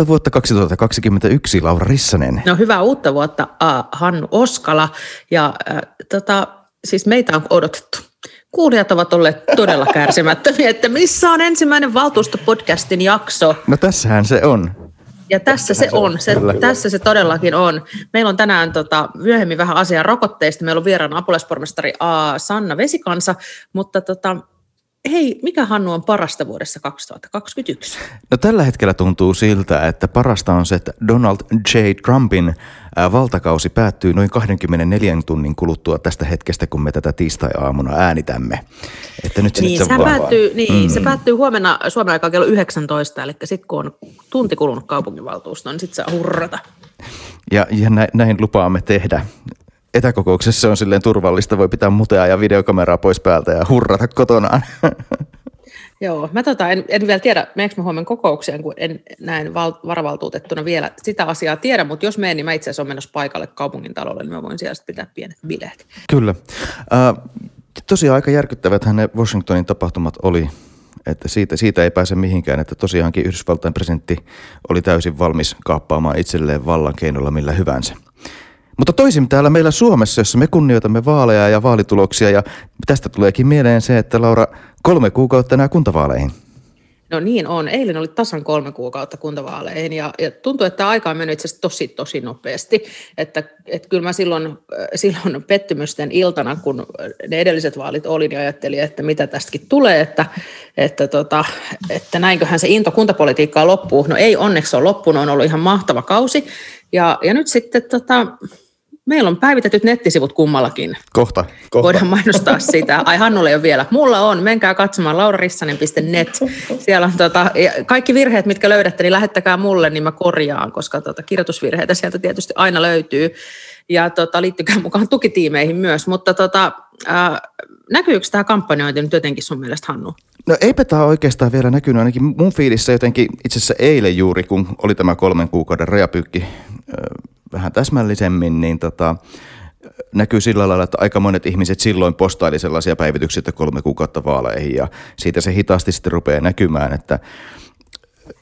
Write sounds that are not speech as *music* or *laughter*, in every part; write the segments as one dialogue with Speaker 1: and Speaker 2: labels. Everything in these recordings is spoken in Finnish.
Speaker 1: Uutta vuotta 2021, Laura Rissanen.
Speaker 2: No hyvää uutta vuotta, Hannu Oskala. Ja uh, tota, siis meitä on odotettu. Kuulijat ovat olleet todella *laughs* kärsimättömiä, että missä on ensimmäinen valtuustopodcastin jakso.
Speaker 1: No tässähän se on.
Speaker 2: Ja tässä se on, se, tässä se todellakin on. Meillä on tänään tota, myöhemmin vähän asiaa rokotteista. Meillä on vieraana apulaispormestari A. Sanna Vesikansa, mutta tota, Hei, mikä Hannu on parasta vuodessa 2021?
Speaker 1: No tällä hetkellä tuntuu siltä, että parasta on se, että Donald J. Trumpin valtakausi päättyy noin 24 tunnin kuluttua tästä hetkestä, kun me tätä tiistai-aamuna äänitämme.
Speaker 2: Että nyt niin, se, se, päättyy, niin mm. se päättyy huomenna Suomen aikaa kello 19, eli sitten kun on tunti kulunut kaupunginvaltuustoon, niin sitten saa hurrata.
Speaker 1: Ja, ja näin, näin lupaamme tehdä etäkokouksessa on silleen turvallista, voi pitää mutea ja videokameraa pois päältä ja hurrata kotonaan. *laughs*
Speaker 2: Joo, mä tota, en, en vielä tiedä, meneekö mä huomenna kokoukseen, kun en näin val, varavaltuutettuna vielä sitä asiaa tiedä, mutta jos menen, niin mä itse asiassa olen menossa paikalle kaupungin talolle, niin mä voin siellä pitää pienet bileet.
Speaker 1: Kyllä. Äh, tosiaan aika järkyttävät ne Washingtonin tapahtumat oli, että siitä, siitä ei pääse mihinkään, että tosiaankin Yhdysvaltain presidentti oli täysin valmis kaappaamaan itselleen vallan keinolla millä hyvänsä. Mutta toisin täällä meillä Suomessa, jossa me kunnioitamme vaaleja ja vaalituloksia ja tästä tuleekin mieleen se, että Laura, kolme kuukautta enää kuntavaaleihin.
Speaker 2: No niin on. Eilen oli tasan kolme kuukautta kuntavaaleihin ja, ja tuntuu, että aika on mennyt itse asiassa tosi, tosi nopeasti. Että, että kyllä mä silloin, äh, silloin pettymysten iltana, kun ne edelliset vaalit oli, niin ajattelin, että mitä tästäkin tulee, että, että, tota, että näinköhän se into kuntapolitiikkaa loppuu. No ei onneksi ole loppunut, on ollut ihan mahtava kausi. Ja, ja nyt sitten tota, Meillä on päivitetyt nettisivut kummallakin.
Speaker 1: Kohta. kohta.
Speaker 2: Voidaan mainostaa sitä. Ai Hannulle ei ole vielä. Mulla on. Menkää katsomaan laurarissanen.net. Siellä on tota, kaikki virheet, mitkä löydätte, niin lähettäkää mulle, niin mä korjaan, koska tota, kirjoitusvirheitä sieltä tietysti aina löytyy. Ja tota, liittykää mukaan tukitiimeihin myös. Mutta tota, äh, näkyykö tämä kampanjointi nyt jotenkin sun mielestä, Hannu?
Speaker 1: No eipä tämä oikeastaan vielä näkynyt, ainakin mun fiilissä jotenkin itse asiassa eilen juuri, kun oli tämä kolmen kuukauden rajapyykki vähän täsmällisemmin, niin tota, näkyy sillä lailla, että aika monet ihmiset silloin postaili sellaisia päivityksiä, että kolme kuukautta vaaleihin ja siitä se hitaasti sitten rupeaa näkymään, että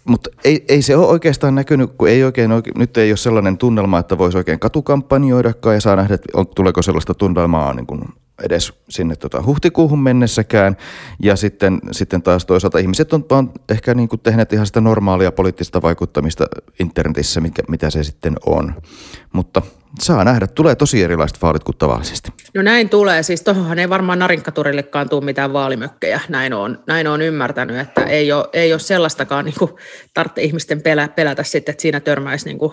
Speaker 1: mutta ei, ei se ole oikeastaan näkynyt, kun ei oikein, oikein, nyt ei ole sellainen tunnelma, että voisi oikein katukampanjoidakaan ja saa nähdä, että on, tuleeko sellaista tunnelmaa niin kuin edes sinne tota huhtikuuhun mennessäkään. Ja sitten, sitten taas toisaalta ihmiset on vaan ehkä niin kuin tehneet ihan sitä normaalia poliittista vaikuttamista internetissä, mikä, mitä se sitten on. Mutta saa nähdä, tulee tosi erilaiset vaalit kuin tavallisesti.
Speaker 2: No näin tulee, siis tuohonhan ei varmaan Narinkkaturillekaan tule mitään vaalimökkejä, näin on, näin on ymmärtänyt, että ei ole, ei ole sellaistakaan niin kuin, tarvitse ihmisten pelä, pelätä sitten, että siinä törmäisi niin kuin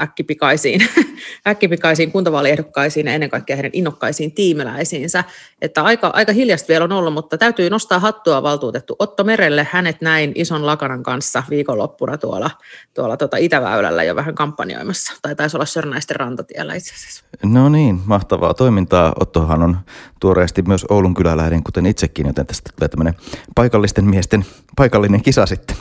Speaker 2: äkkipikaisiin, *laughs* äkkipikaisiin kuntavaaliehdokkaisiin ja ennen kaikkea heidän innokkaisiin tiimeläisiinsä. Että aika, aika hiljasta vielä on ollut, mutta täytyy nostaa hattua valtuutettu Otto Merelle. Hänet näin ison lakanan kanssa viikonloppuna tuolla, tuolla tuota Itäväylällä jo vähän kampanjoimassa. Tai taisi olla Sörnäisten rantatiellä itse asiassa.
Speaker 1: No niin, mahtavaa toimintaa. Ottohan on tuoreesti myös Oulun kyläläinen, kuten itsekin, joten tästä tulee tämmöinen paikallisten miesten paikallinen kisa sitten.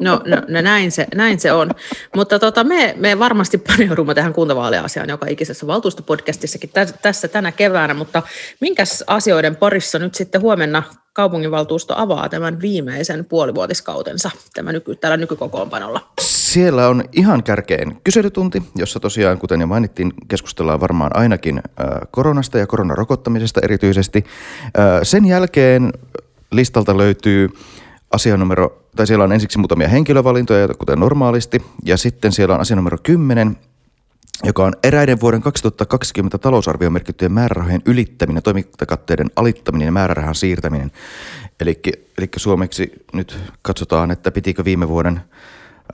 Speaker 2: No, no, no näin, se, näin se on. Mutta tota, me, me varmasti paneudumme tähän kuntavaaliasiaan joka ikisessä valtuustopodcastissakin tässä, tässä tänä keväänä, mutta minkäs asioiden parissa nyt sitten huomenna kaupunginvaltuusto avaa tämän viimeisen puolivuotiskautensa tämä nyky, tällä nykykokoonpanolla?
Speaker 1: Siellä on ihan kärkeen kyselytunti, jossa tosiaan, kuten jo mainittiin, keskustellaan varmaan ainakin koronasta ja koronarokottamisesta erityisesti. Sen jälkeen listalta löytyy asianumero tai siellä on ensiksi muutamia henkilövalintoja, kuten normaalisti, ja sitten siellä on asia numero 10, joka on eräiden vuoden 2020 talousarvioon merkittyjen määrärahojen ylittäminen, toimintakatteiden alittaminen ja määrärahan siirtäminen. Eli, eli suomeksi nyt katsotaan, että pitikö viime vuoden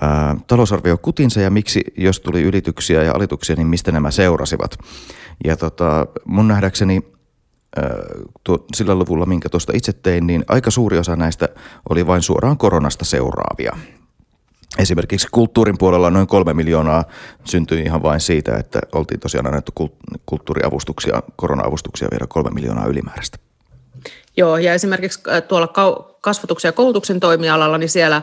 Speaker 1: ää, talousarvio kutinsa ja miksi, jos tuli ylityksiä ja alituksia, niin mistä nämä seurasivat. Ja tota, mun nähdäkseni tuo, sillä luvulla, minkä tuosta itse tein, niin aika suuri osa näistä oli vain suoraan koronasta seuraavia. Esimerkiksi kulttuurin puolella noin kolme miljoonaa syntyi ihan vain siitä, että oltiin tosiaan annettu kulttuuriavustuksia, korona-avustuksia vielä kolme miljoonaa ylimääräistä.
Speaker 2: Joo, ja esimerkiksi tuolla kasvatuksen ja koulutuksen toimialalla, niin siellä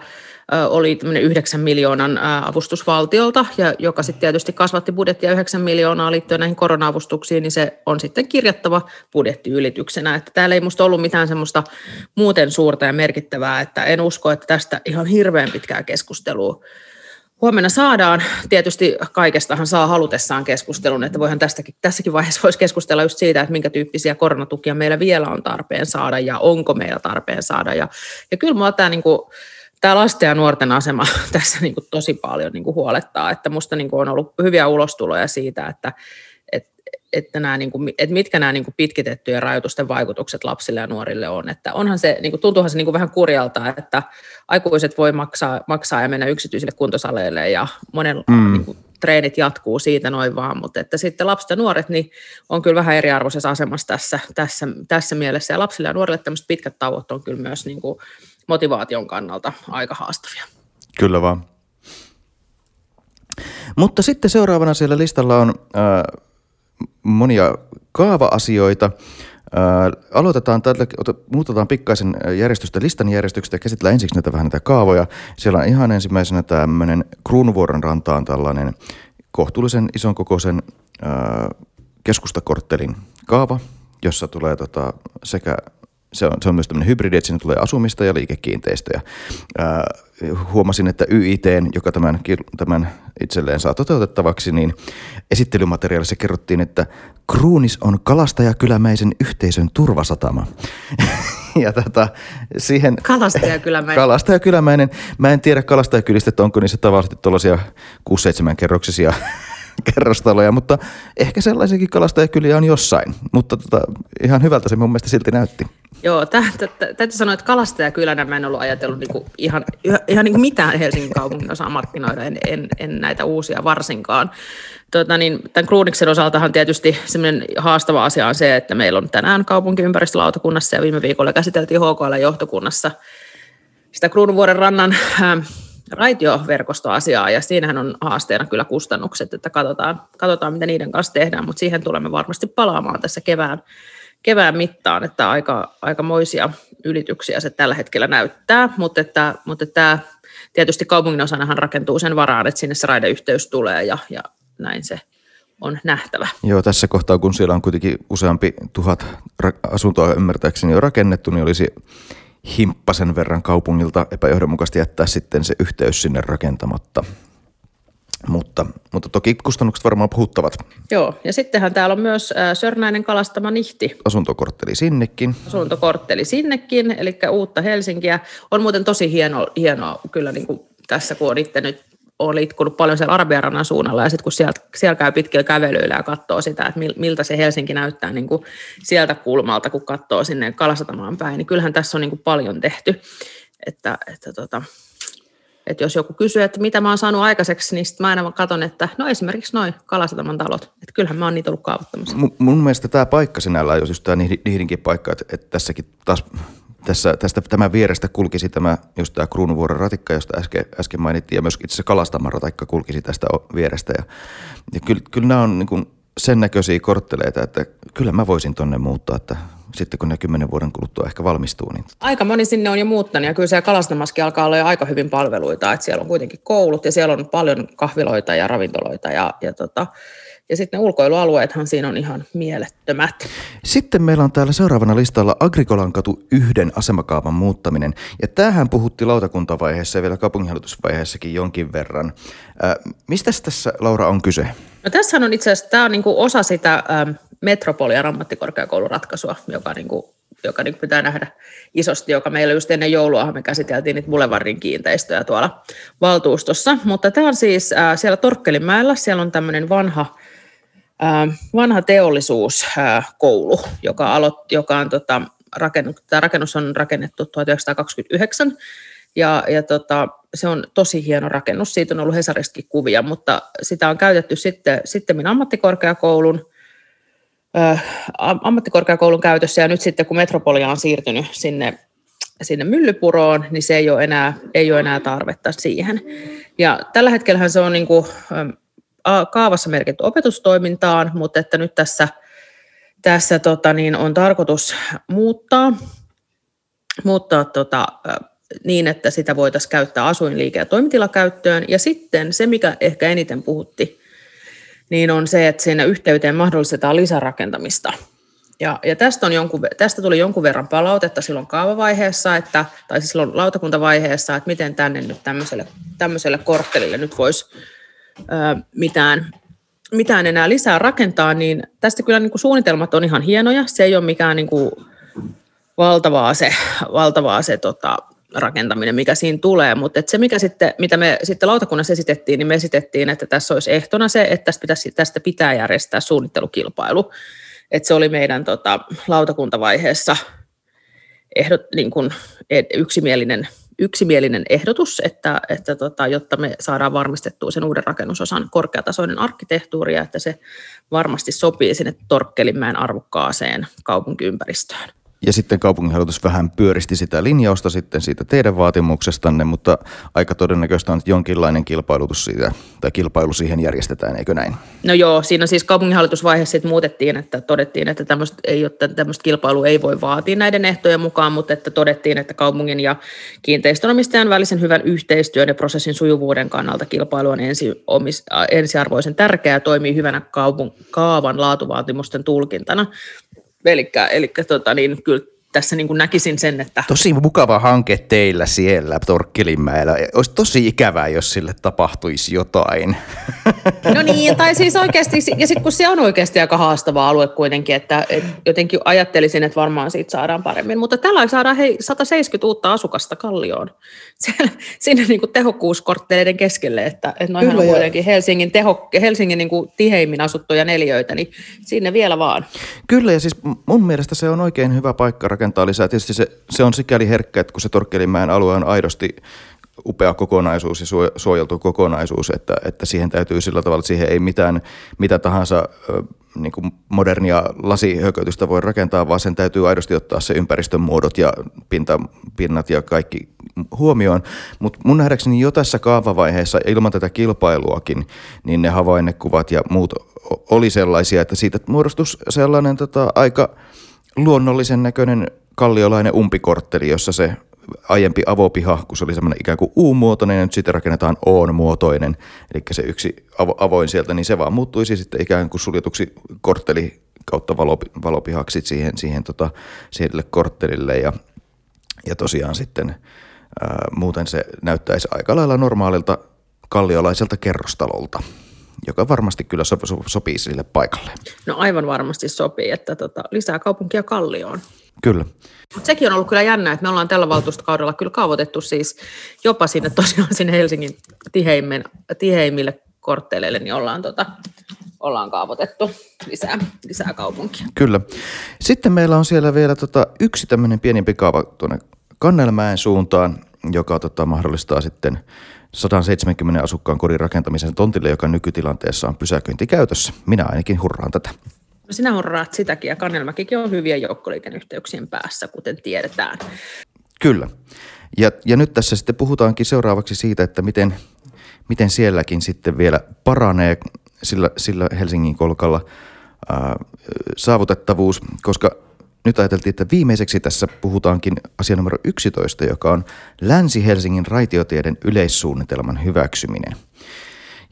Speaker 2: oli 9 miljoonan avustus valtiolta, ja joka sitten tietysti kasvatti budjettia 9 miljoonaa liittyen näihin korona-avustuksiin, niin se on sitten kirjattava budjettiylityksenä. Että täällä ei musta ollut mitään semmoista muuten suurta ja merkittävää, että en usko, että tästä ihan hirveän pitkää keskustelua huomenna saadaan. Tietysti kaikestahan saa halutessaan keskustelun, että voihan tästäkin, tässäkin vaiheessa voisi keskustella just siitä, että minkä tyyppisiä koronatukia meillä vielä on tarpeen saada ja onko meillä tarpeen saada. Ja, ja kyllä mua tämä, niin kuin, tämä lasten ja nuorten asema *laughs* tässä niin kuin tosi paljon niin kuin huolettaa, että minusta niin on ollut hyviä ulostuloja siitä, että, että, nämä, niin kuin, että mitkä nämä niin kuin pitkitettyjen rajoitusten vaikutukset lapsille ja nuorille on. Että onhan se, niin kuin, tuntuuhan se niin kuin vähän kurjalta, että aikuiset voi maksaa, maksaa ja mennä yksityisille kuntosaleille ja monen mm. niin kuin, treenit jatkuu siitä noin vaan, mutta että sitten lapset ja nuoret niin on kyllä vähän eriarvoisessa asemassa tässä, tässä, tässä mielessä ja lapsille ja nuorille tämmöiset pitkät tauot on kyllä myös niin kuin, motivaation kannalta aika haastavia.
Speaker 1: Kyllä vaan. Mutta sitten seuraavana siellä listalla on äh, monia kaava-asioita. Ää, aloitetaan tällä, muutetaan pikkaisen järjestystä, listan järjestyksestä ja käsitellään ensiksi näitä vähän näitä kaavoja. Siellä on ihan ensimmäisenä tämmöinen Kruunuvuoren rantaan tällainen kohtuullisen ison kokoisen ää, keskustakorttelin kaava, jossa tulee tota, sekä se on, se on myös tämmöinen hybridi, että sinne tulee asumista ja liikekiinteistöjä. Ää, huomasin, että YIT, joka tämän, tämän itselleen saa toteutettavaksi, niin esittelymateriaalissa kerrottiin, että Kruunis on kalastajakylämäisen yhteisön turvasatama. *laughs* ja tota, siihen...
Speaker 2: Kalastajakylämäinen.
Speaker 1: Kalastajakylämäinen. Mä en tiedä kalastajakylistä, että onko niissä tavallisesti tuollaisia 6-7 kerroksisia kerrostaloja, mutta ehkä sellaisiakin kalastajakyliä on jossain. Mutta tota, ihan hyvältä se mun mielestä silti näytti.
Speaker 2: Joo, täytyy sanoa, että kalastajakylänä mä en ollut ajatellut niinku ihan, ihan niinku mitään Helsingin kaupungin osaa markkinoida, en, en, en näitä uusia varsinkaan. Tota, niin, tämän Kruuniksen osaltahan tietysti semmoinen haastava asia on se, että meillä on tänään kaupunkiympäristölautakunnassa ja viime viikolla käsiteltiin HKL-johtokunnassa sitä Kruununvuoren rannan äh, raitioverkostoasiaa ja siinähän on haasteena kyllä kustannukset, että katsotaan, katsotaan mitä niiden kanssa tehdään, mutta siihen tulemme varmasti palaamaan tässä kevään, kevään mittaan, että aika, aikamoisia ylityksiä se tällä hetkellä näyttää, mutta, että, mutta tämä tietysti kaupungin osanahan rakentuu sen varaan, että sinne se raideyhteys tulee ja, ja näin se on nähtävä.
Speaker 1: Joo, tässä kohtaa kun siellä on kuitenkin useampi tuhat asuntoa ymmärtääkseni jo rakennettu, niin olisi himppasen verran kaupungilta epäjohdonmukaisesti jättää sitten se yhteys sinne rakentamatta. Mutta, mutta toki kustannukset varmaan puhuttavat.
Speaker 2: Joo, ja sittenhän täällä on myös Sörnäinen kalastama Nihti.
Speaker 1: Asuntokortteli sinnekin.
Speaker 2: Asuntokortteli sinnekin, eli uutta Helsinkiä. On muuten tosi hieno, hienoa kyllä niin kuin tässä, kun on itse nyt olen liikkunut paljon siellä Arabiarannan suunnalla ja sitten kun siellä, siellä käy pitkillä kävelyillä ja katsoo sitä, että miltä se Helsinki näyttää niin kuin sieltä kulmalta, kun katsoo sinne Kalasatamaan päin, niin kyllähän tässä on niin kuin paljon tehty. Että, että, tota, että jos joku kysyy, että mitä mä oon saanut aikaiseksi, niin sitten mä aina katson, että no esimerkiksi noin Kalasataman talot, että kyllähän mä oon niitä ollut kaavoittamassa.
Speaker 1: M- mun mielestä tämä paikka sinällään, jos just tämä paikka, että, että tässäkin taas tässä, tästä tämän vierestä kulkisi tämä, just tämä Kruunuvuoren ratikka, josta äsken, äsken mainittiin, ja myös itse asiassa Kalastaman ratikka kulkisi tästä vierestä. Ja, ja kyllä, kyllä nämä on niin kuin sen näköisiä kortteleita, että kyllä mä voisin tonne muuttaa, että sitten kun ne kymmenen vuoden kuluttua ehkä valmistuu. Niin...
Speaker 2: Aika moni sinne on jo muuttanut ja kyllä siellä Kalastamaskin alkaa olla jo aika hyvin palveluita, että siellä on kuitenkin koulut ja siellä on paljon kahviloita ja ravintoloita ja, ja tota, ja sitten ne ulkoilualueethan siinä on ihan mielettömät.
Speaker 1: Sitten meillä on täällä seuraavana listalla Agrikolan katu yhden asemakaavan muuttaminen. Ja tämähän puhutti lautakuntavaiheessa ja vielä kaupunginhallitusvaiheessakin jonkin verran. Äh, mistä tässä, Laura, on kyse?
Speaker 2: No tässähän on itse asiassa, tämä on niinku osa sitä ähm, Metropolian ammattikorkeakouluratkaisua, joka niinku joka niin pitää nähdä isosti, joka meillä just ennen joulua me käsiteltiin niitä Boulevardin kiinteistöjä tuolla valtuustossa. Mutta tämä on siis äh, siellä Torkkelinmäellä, siellä on tämmöinen vanha vanha teollisuuskoulu, joka, aloit, joka on tota, rakennus, tämä rakennus on rakennettu 1929 ja, ja tota, se on tosi hieno rakennus, siitä on ollut Hesaristakin kuvia, mutta sitä on käytetty sitten, sitten ammattikorkeakoulun, äh, ammattikorkeakoulun käytössä ja nyt sitten kun Metropolia on siirtynyt sinne, sinne Myllypuroon, niin se ei ole enää, ei ole enää tarvetta siihen. Ja tällä hetkellä se on niin kuin, kaavassa merkitty opetustoimintaan, mutta että nyt tässä, tässä tota, niin on tarkoitus muuttaa, muuttaa tota, niin, että sitä voitaisiin käyttää asuinliike- ja toimitilakäyttöön. Ja sitten se, mikä ehkä eniten puhutti, niin on se, että siinä yhteyteen mahdollistetaan lisärakentamista. Ja, ja tästä, on jonkun, tästä tuli jonkun verran palautetta silloin kaavavaiheessa, että, tai siis silloin lautakuntavaiheessa, että miten tänne nyt tämmöiselle, tämmöiselle korttelille nyt voisi mitään, mitään enää lisää rakentaa, niin tästä kyllä niin kuin suunnitelmat on ihan hienoja. Se ei ole mikään niin kuin valtavaa se, valtavaa se tota, rakentaminen, mikä siinä tulee, mutta se, mikä sitten, mitä me sitten lautakunnassa esitettiin, niin me esitettiin, että tässä olisi ehtona se, että tästä, pitäisi, tästä pitää järjestää suunnittelukilpailu. Et se oli meidän tota, lautakuntavaiheessa ehdot, niin kuin yksimielinen, yksimielinen ehdotus, että, että tota, jotta me saadaan varmistettua sen uuden rakennusosan korkeatasoinen arkkitehtuuri ja että se varmasti sopii sinne Torkkelinmäen arvokkaaseen kaupunkiympäristöön.
Speaker 1: Ja sitten kaupunginhallitus vähän pyöristi sitä linjausta sitten siitä teidän vaatimuksestanne, mutta aika todennäköistä on, että jonkinlainen kilpailutus siitä, tai kilpailu siihen järjestetään, eikö näin?
Speaker 2: No joo, siinä siis kaupunginhallitusvaiheessa sitten muutettiin, että todettiin, että tämmöistä, ei ole, kilpailua ei voi vaatia näiden ehtojen mukaan, mutta että todettiin, että kaupungin ja kiinteistönomistajan välisen hyvän yhteistyön ja prosessin sujuvuuden kannalta kilpailu on ensi, omis, ensiarvoisen tärkeää ja toimii hyvänä kaupun, kaavan laatuvaatimusten tulkintana. Eli, eli tota, niin, kyllä tässä niin kuin näkisin sen, että...
Speaker 1: Tosi mukava hanke teillä siellä Torkkelinmäellä. Olisi tosi ikävää, jos sille tapahtuisi jotain. *laughs*
Speaker 2: No niin, tai siis oikeasti, ja sitten kun se on oikeasti aika haastava alue kuitenkin, että, että jotenkin ajattelisin, että varmaan siitä saadaan paremmin. Mutta tällä saadaan hei 170 uutta asukasta Kallioon. Siellä, sinne niin kuin tehokkuuskortteleiden keskelle, että, että noihän on kuitenkin Helsingin, teho, Helsingin niin kuin tiheimmin asuttuja neljöitä, niin sinne vielä vaan.
Speaker 1: Kyllä, ja siis mun mielestä se on oikein hyvä paikka rakentaa lisää. Tietysti se, se on sikäli herkkä, että kun se Torkkelinmäen alue on aidosti upea kokonaisuus ja suojeltu kokonaisuus, että, että siihen täytyy sillä tavalla, että siihen ei mitään, mitä tahansa niin kuin modernia lasihökötystä voi rakentaa, vaan sen täytyy aidosti ottaa se ympäristön muodot ja pinta, pinnat ja kaikki huomioon. Mutta mun nähdäkseni jo tässä kaavavaiheessa ilman tätä kilpailuakin, niin ne havainnekuvat ja muut oli sellaisia, että siitä muodostus sellainen tota, aika luonnollisen näköinen kalliolainen umpikortteli, jossa se aiempi avopiha, kun se oli semmoinen ikään kuin U-muotoinen, ja nyt sitten rakennetaan O-muotoinen, eli se yksi avo, avoin sieltä, niin se vaan muuttuisi sitten ikään kuin suljetuksi kortteli kautta valopihaksi siihen, siihen tota, sille korttelille, ja, ja tosiaan sitten ää, muuten se näyttäisi aika lailla normaalilta kalliolaiselta kerrostalolta joka varmasti kyllä so, so, sopii sille paikalle.
Speaker 2: No aivan varmasti sopii, että tota, lisää kaupunkia Kallioon.
Speaker 1: Kyllä.
Speaker 2: Mutta sekin on ollut kyllä jännä, että me ollaan tällä valtuustokaudella kyllä kaavoitettu siis jopa sinne tosiaan sinne Helsingin tiheimmille, tiheimmille kortteleille, niin ollaan, tota, ollaan kaavoitettu lisää, lisää kaupunkia.
Speaker 1: Kyllä. Sitten meillä on siellä vielä tota, yksi tämmöinen pienempi kaava tuonne Kannelmäen suuntaan, joka tota, mahdollistaa sitten 170 asukkaan kodin rakentamisen tontille, joka nykytilanteessa on pysäköintikäytössä. Minä ainakin hurraan tätä.
Speaker 2: No sinä hurraat sitäkin ja Kannelmäkikin on hyviä joukkoliikenneyhteyksien päässä, kuten tiedetään.
Speaker 1: Kyllä. Ja, ja nyt tässä sitten puhutaankin seuraavaksi siitä, että miten, miten sielläkin sitten vielä paranee sillä, sillä Helsingin kolkalla ää, saavutettavuus, koska nyt ajateltiin, että viimeiseksi tässä puhutaankin asia numero 11, joka on Länsi-Helsingin raitiotieden yleissuunnitelman hyväksyminen.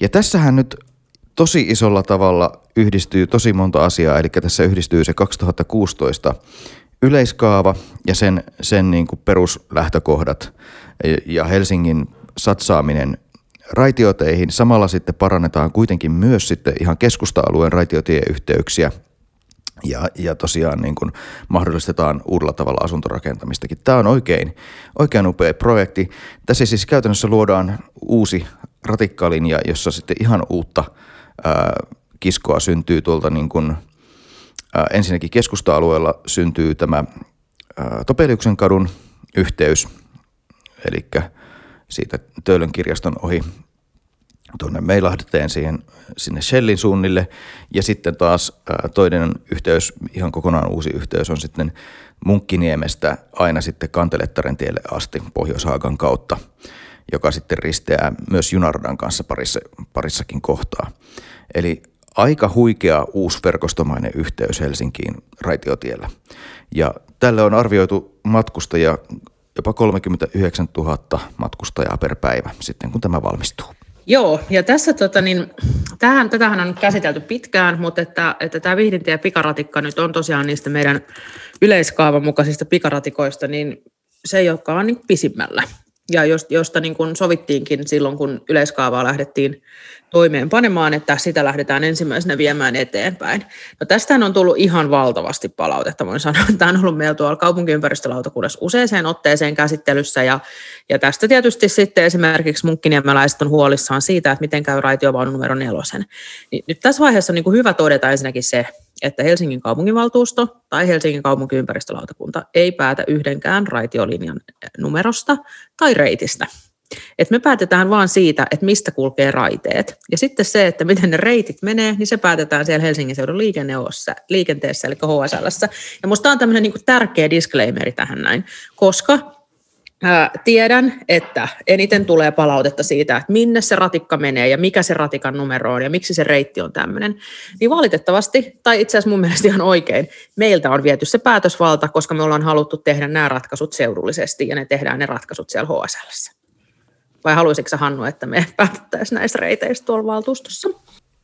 Speaker 1: Ja tässähän nyt tosi isolla tavalla yhdistyy tosi monta asiaa, eli tässä yhdistyy se 2016 yleiskaava ja sen, sen niin kuin peruslähtökohdat ja Helsingin satsaaminen raitioteihin. Samalla sitten parannetaan kuitenkin myös sitten ihan keskusta-alueen raitiotieyhteyksiä ja, ja tosiaan niin kuin mahdollistetaan uudella tavalla asuntorakentamistakin. Tämä on oikein, oikein upea projekti. Tässä siis käytännössä luodaan uusi ratikkalinja, jossa sitten ihan uutta kiskoa syntyy tuolta niin kuin, ensinnäkin keskusta-alueella syntyy tämä Topeliuksen kadun yhteys, eli siitä Töölön kirjaston ohi tuonne Meilahdeteen siihen, sinne Shellin suunnille. Ja sitten taas ää, toinen yhteys, ihan kokonaan uusi yhteys on sitten Munkkiniemestä aina sitten Kantelettaren tielle asti Pohjoishaakan kautta, joka sitten risteää myös junaradan kanssa parissa, parissakin kohtaa. Eli aika huikea uusverkostomainen yhteys Helsinkiin raitiotiellä. Ja tälle on arvioitu matkustajia jopa 39 000 matkustajaa per päivä sitten, kun tämä valmistuu.
Speaker 2: Joo, ja tässä tota, niin, tähän, tätähän on käsitelty pitkään, mutta että, että tämä vihdintä ja pikaratikka nyt on tosiaan niistä meidän yleiskaavan mukaisista pikaratikoista, niin se, joka on niin pisimmällä ja josta niin kuin sovittiinkin silloin, kun yleiskaavaa lähdettiin toimeenpanemaan, että sitä lähdetään ensimmäisenä viemään eteenpäin. No tästähän on tullut ihan valtavasti palautetta, voin sanoa. Tämä on ollut meillä tuolla kaupunkiympäristölautakunnassa useaseen otteeseen käsittelyssä, ja, ja tästä tietysti sitten esimerkiksi munkkiniemeläiset on huolissaan siitä, että miten käy raitiovaunu numero nelosen. Niin nyt tässä vaiheessa on niin kuin hyvä todeta ensinnäkin se, että Helsingin kaupunginvaltuusto tai Helsingin kaupunkiympäristölautakunta ei päätä yhdenkään raitiolinjan numerosta tai reitistä. Et me päätetään vaan siitä, että mistä kulkee raiteet. Ja sitten se, että miten ne reitit menee, niin se päätetään siellä Helsingin seudun liikenteessä, eli HSL. Ja minusta on tämmöinen niin tärkeä disclaimeri tähän näin, koska tiedän, että eniten tulee palautetta siitä, että minne se ratikka menee ja mikä se ratikan numero on ja miksi se reitti on tämmöinen. Niin valitettavasti, tai itse asiassa mun *laughs* mielestä ihan oikein, meiltä on viety se päätösvalta, koska me ollaan haluttu tehdä nämä ratkaisut seudullisesti ja ne tehdään ne ratkaisut siellä HSL. Vai haluaisitko Hannu, että me *laughs* päätettäisiin näistä reiteistä tuolla valtuustossa?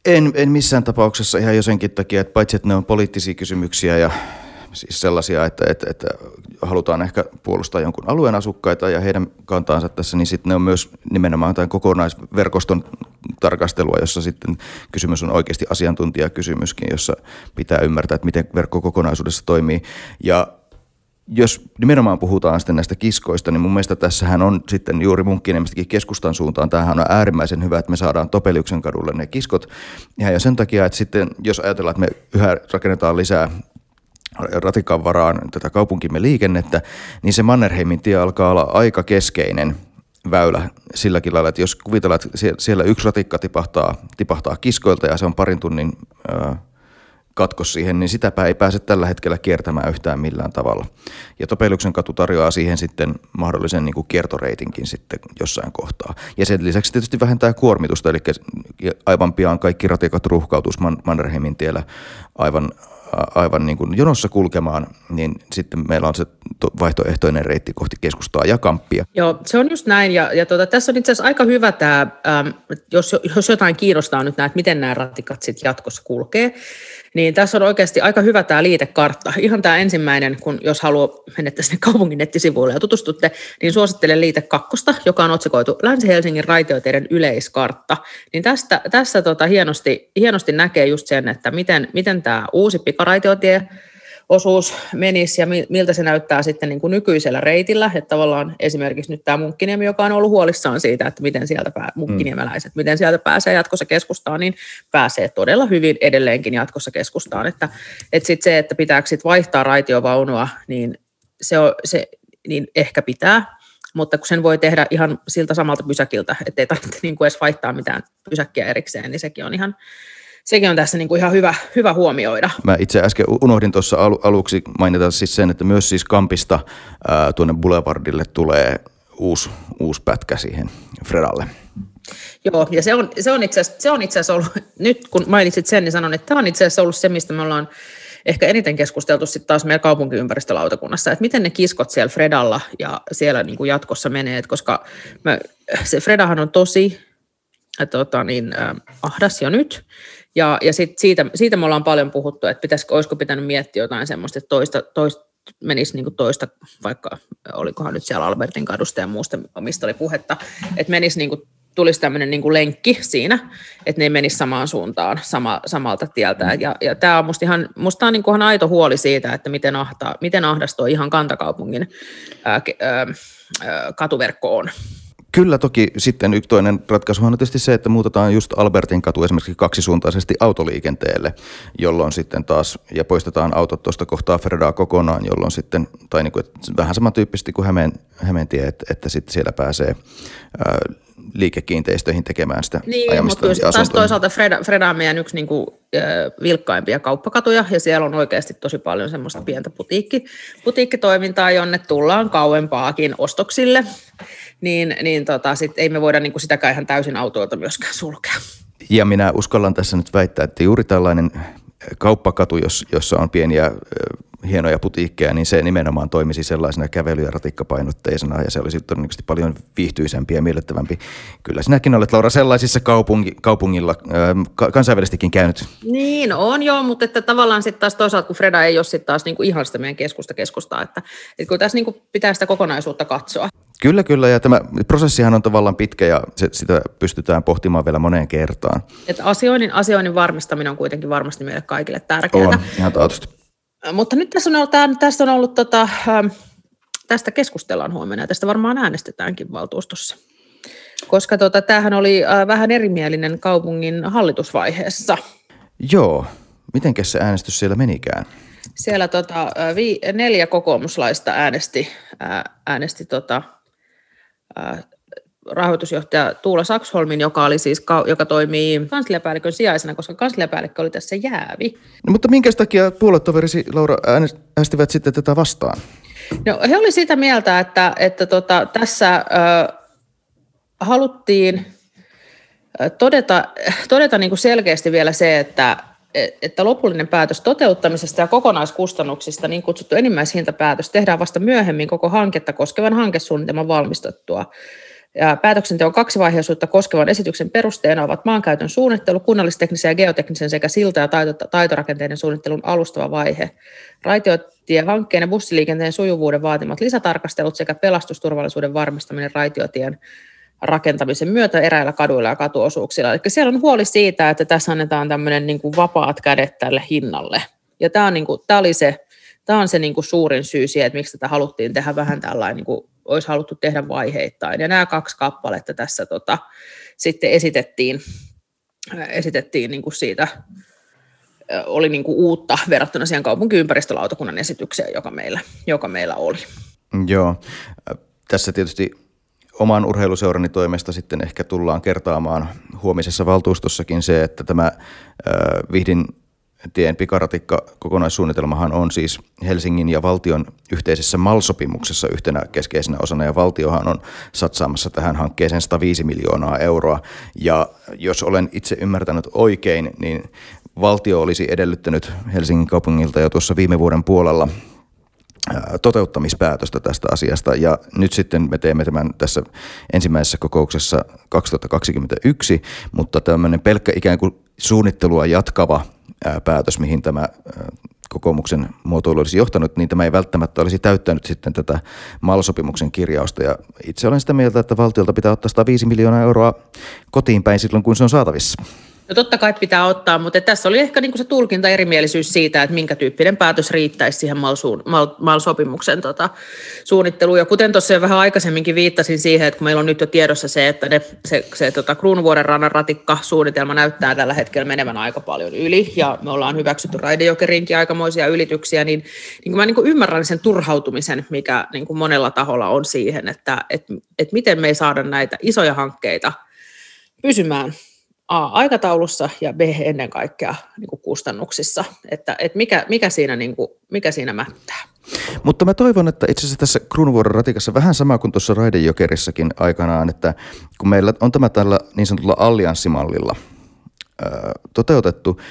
Speaker 1: En, en missään tapauksessa ihan jo senkin takia, että paitsi että ne on poliittisia kysymyksiä ja siis sellaisia, että, että, että halutaan ehkä puolustaa jonkun alueen asukkaita ja heidän kantaansa tässä, niin sitten ne on myös nimenomaan tämän kokonaisverkoston tarkastelua, jossa sitten kysymys on oikeasti asiantuntijakysymyskin, jossa pitää ymmärtää, että miten verkko kokonaisuudessa toimii. Ja jos nimenomaan puhutaan sitten näistä kiskoista, niin mun mielestä tässähän on sitten juuri Munkkiniemestäkin keskustan suuntaan. Tämähän on äärimmäisen hyvä, että me saadaan Topeliuksen kadulle ne kiskot. Ja sen takia, että sitten jos ajatellaan, että me yhä rakennetaan lisää ratikan varaan tätä kaupunkimme liikennettä, niin se Mannerheimin tie alkaa olla aika keskeinen väylä silläkin lailla, että jos kuvitellaan, että siellä yksi ratikka tipahtaa, tipahtaa kiskoilta ja se on parin tunnin katkos siihen, niin sitäpä ei pääse tällä hetkellä kiertämään yhtään millään tavalla. Ja Topeluksen katu tarjoaa siihen sitten mahdollisen niin kuin kiertoreitinkin sitten jossain kohtaa. Ja sen lisäksi tietysti vähentää kuormitusta, eli aivan pian kaikki ratikat ruuhkautus Mannerheimin tiellä aivan aivan niin kuin jonossa kulkemaan, niin sitten meillä on se vaihtoehtoinen reitti kohti keskustaa ja kamppia.
Speaker 2: Joo, se on just näin. Ja, ja tuota, tässä on itse asiassa aika hyvä tämä, ähm, jos, jos jotain kiinnostaa nyt näitä, miten nämä ratikat sitten jatkossa kulkee, niin tässä on oikeasti aika hyvä tämä liitekartta. Ihan tämä ensimmäinen, kun jos haluaa mennä sinne kaupungin nettisivuille ja tutustutte, niin suosittelen liite kakkosta, joka on otsikoitu Länsi-Helsingin raitioteiden yleiskartta. Niin tästä, tässä tota hienosti, hienosti näkee just sen, että miten, miten tämä uusi pikaraitiotie osuus menisi ja miltä se näyttää sitten niin kuin nykyisellä reitillä. Että tavallaan esimerkiksi nyt tämä Munkkiniemi, joka on ollut huolissaan siitä, että miten sieltä pää, munkkiniemeläiset, miten sieltä pääsee jatkossa keskustaan, niin pääsee todella hyvin edelleenkin jatkossa keskustaan. Että, että sit se, että pitääkö sit vaihtaa raitiovaunua, niin se, on, se niin ehkä pitää, mutta kun sen voi tehdä ihan siltä samalta pysäkiltä, ettei tarvitse niin kuin edes vaihtaa mitään pysäkkiä erikseen, niin sekin on ihan, sekin on tässä niin kuin ihan hyvä, hyvä huomioida.
Speaker 1: Mä itse äsken unohdin tuossa al- aluksi mainita siis sen, että myös siis Kampista ää, tuonne Boulevardille tulee uusi, uusi pätkä siihen Fredalle.
Speaker 2: Joo, ja se on, se on itse asiassa, se on itse asiassa ollut, nyt kun mainitsit sen, niin sanon, että tämä on itse asiassa ollut se, mistä me ollaan ehkä eniten keskusteltu sitten taas meidän kaupunkiympäristölautakunnassa, että miten ne kiskot siellä Fredalla ja siellä niin kuin jatkossa menee, koska mä, se Fredahan on tosi tota niin, äh, ahdas jo nyt, ja, ja sit siitä, siitä me ollaan paljon puhuttu, että pitäisikö, olisiko pitänyt miettiä jotain semmoista, että toista, toista menisi niin toista, vaikka olikohan nyt siellä Albertin kadusta ja muusta, mistä oli puhetta, että menisi niin kuin, tulisi tämmöinen niin lenkki siinä, että ne ei menisi samaan suuntaan sama, samalta tieltä. Ja, ja tämä on musta ihan, musta on niin kuin ihan aito huoli siitä, että miten, ahtaa, miten ahdas tuo ihan kantakaupungin ää, ää, katuverkko on.
Speaker 1: Kyllä toki sitten yksi toinen ratkaisu on tietysti se, että muutetaan just Albertin katu esimerkiksi kaksisuuntaisesti autoliikenteelle, jolloin sitten taas, ja poistetaan autot tuosta kohtaa Ferdaa kokonaan, jolloin sitten, tai niin kuin, vähän samantyyppisesti kuin Hämeen, Hämeen tie, että, että sitten siellä pääsee ää, liikekiinteistöihin tekemään sitä
Speaker 2: niin, ajamista mutta taas toisaalta Freda, Freda on meidän yksi niin kuin, äh, vilkkaimpia kauppakatuja, ja siellä on oikeasti tosi paljon semmoista pientä putiikki, putiikkitoimintaa, jonne tullaan kauempaakin ostoksille, niin, niin tota, sit ei me voida niin kuin sitäkään ihan täysin autoilta myöskään sulkea.
Speaker 1: Ja minä uskallan tässä nyt väittää, että juuri tällainen kauppakatu, jossa on pieniä hienoja putiikkeja, niin se nimenomaan toimisi sellaisena kävely- ja ratikkapainotteisena ja se olisi todennäköisesti paljon viihtyisempi ja miellyttävämpi. Kyllä sinäkin olet Laura sellaisissa kaupungi, kaupungilla äh, kansainvälisestikin käynyt.
Speaker 2: Niin on joo, mutta että tavallaan sitten taas toisaalta, kun Freda ei ole sitten taas niinku ihan sitä meidän keskusta keskustaa, että, että kun tässä niinku pitää sitä kokonaisuutta katsoa.
Speaker 1: Kyllä, kyllä. Ja tämä prosessihan on tavallaan pitkä ja se, sitä pystytään pohtimaan vielä moneen kertaan.
Speaker 2: Et asioinnin, asioinnin varmistaminen on kuitenkin varmasti meille kaikille tärkeää.
Speaker 1: On, ihan taatusti.
Speaker 2: Mutta nyt tässä on ollut, tästä on ollut tota, tästä keskustellaan huomenna ja tästä varmaan äänestetäänkin valtuustossa. Koska tota, tämähän oli vähän erimielinen kaupungin hallitusvaiheessa.
Speaker 1: Joo. Miten se äänestys siellä menikään?
Speaker 2: Siellä tota, vi, neljä kokoomuslaista äänesti, äänesti tota, rahoitusjohtaja Tuula Saksholmin, joka, oli siis, joka toimii kansliapäällikön sijaisena, koska kansliapäällikkö oli tässä jäävi.
Speaker 1: No, mutta minkä takia puoletoverisi Laura äänestivät sitten tätä vastaan?
Speaker 2: No, he olivat sitä mieltä, että, että tota, tässä ö, haluttiin todeta, todeta niin kuin selkeästi vielä se, että, että lopullinen päätös toteuttamisesta ja kokonaiskustannuksista, niin kutsuttu enimmäishintapäätös, tehdään vasta myöhemmin koko hanketta koskevan hankesuunnitelman valmistettua. Päätöksenteon kaksivaiheisuutta koskevan esityksen perusteena ovat maankäytön suunnittelu, kunnallisteknisen ja geoteknisen sekä silta- ja taito- taitorakenteiden suunnittelun alustava vaihe, raitiotiehankkeen ja bussiliikenteen sujuvuuden vaatimat lisätarkastelut sekä pelastusturvallisuuden varmistaminen raitiotien rakentamisen myötä eräillä kaduilla ja katuosuuksilla. Eli siellä on huoli siitä, että tässä annetaan tämmöinen niin kuin vapaat kädet tälle hinnalle. Ja tämä, on niin kuin, tämä oli se, tämä on se niin kuin suurin syy siihen, että miksi tätä haluttiin tehdä vähän tällainen niin kuin olisi haluttu tehdä vaiheittain. Ja nämä kaksi kappaletta tässä tota, sitten esitettiin, esitettiin niin kuin siitä, oli niin kuin uutta verrattuna siihen kaupunkiympäristölautakunnan esitykseen, joka meillä, joka meillä oli.
Speaker 1: Joo, tässä tietysti oman urheiluseurani toimesta sitten ehkä tullaan kertaamaan huomisessa valtuustossakin se, että tämä Vihdin tien pikaratikka kokonaissuunnitelmahan on siis Helsingin ja valtion yhteisessä MAL-sopimuksessa yhtenä keskeisenä osana ja valtiohan on satsaamassa tähän hankkeeseen 105 miljoonaa euroa. Ja jos olen itse ymmärtänyt oikein, niin valtio olisi edellyttänyt Helsingin kaupungilta jo tuossa viime vuoden puolella toteuttamispäätöstä tästä asiasta. Ja nyt sitten me teemme tämän tässä ensimmäisessä kokouksessa 2021, mutta tämmöinen pelkkä ikään kuin suunnittelua jatkava päätös, mihin tämä kokoomuksen muotoilu olisi johtanut, niin tämä ei välttämättä olisi täyttänyt sitten tätä MAL-sopimuksen kirjausta. Ja itse olen sitä mieltä, että valtiolta pitää ottaa 105 miljoonaa euroa kotiin päin silloin, kun se on saatavissa.
Speaker 2: No totta kai pitää ottaa, mutta tässä oli ehkä niin se tulkinta erimielisyys siitä, että minkä tyyppinen päätös riittäisi siihen MAL-sopimuksen tota, suunnitteluun. Ja kuten tuossa jo vähän aikaisemminkin viittasin siihen, että kun meillä on nyt jo tiedossa se, että ne, se, se tota, Kruunuvuoren rannan ratikka-suunnitelma näyttää tällä hetkellä menevän aika paljon yli, ja me ollaan hyväksytty Raidejokerinkin aikamoisia ylityksiä, niin, niin mä niin ymmärrän sen turhautumisen, mikä niin monella taholla on siihen, että et, et miten me ei saada näitä isoja hankkeita pysymään A, aikataulussa ja B, ennen kaikkea niin kuin kustannuksissa, että, että mikä, mikä, siinä, niin kuin, mikä siinä mättää.
Speaker 1: Mutta mä toivon, että itse asiassa tässä Kruunuvuoren ratikassa vähän sama kuin tuossa Raidejokerissakin aikanaan, että kun meillä on tämä tällä niin sanotulla allianssimallilla ää, toteutettu,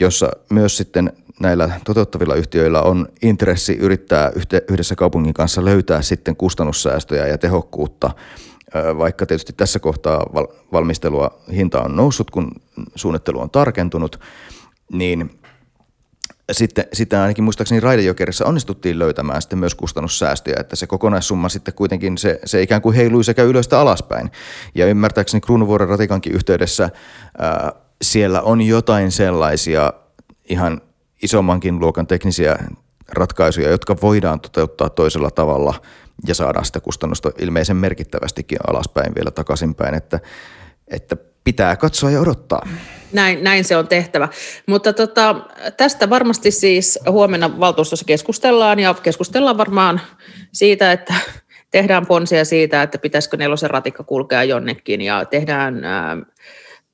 Speaker 1: jossa myös sitten näillä toteuttavilla yhtiöillä on intressi yrittää yhdessä kaupungin kanssa löytää sitten kustannussäästöjä ja tehokkuutta – vaikka tietysti tässä kohtaa valmistelua hinta on noussut, kun suunnittelu on tarkentunut, niin sitten, sitten ainakin muistaakseni Raidejokerissa onnistuttiin löytämään sitten myös kustannussäästöjä, että se kokonaissumma sitten kuitenkin se, se ikään kuin heilui sekä ylöstä alaspäin. Ja ymmärtääkseni Kruunuvuoren ratikankin yhteydessä ää, siellä on jotain sellaisia ihan isommankin luokan teknisiä ratkaisuja, jotka voidaan toteuttaa toisella tavalla – ja saadaan sitä kustannusta ilmeisen merkittävästikin alaspäin vielä takaisinpäin, että, että pitää katsoa ja odottaa.
Speaker 2: Näin, näin se on tehtävä. Mutta tota, tästä varmasti siis huomenna valtuustossa keskustellaan ja keskustellaan varmaan siitä, että tehdään ponsia siitä, että pitäisikö nelosen ratikka kulkea jonnekin ja tehdään ää,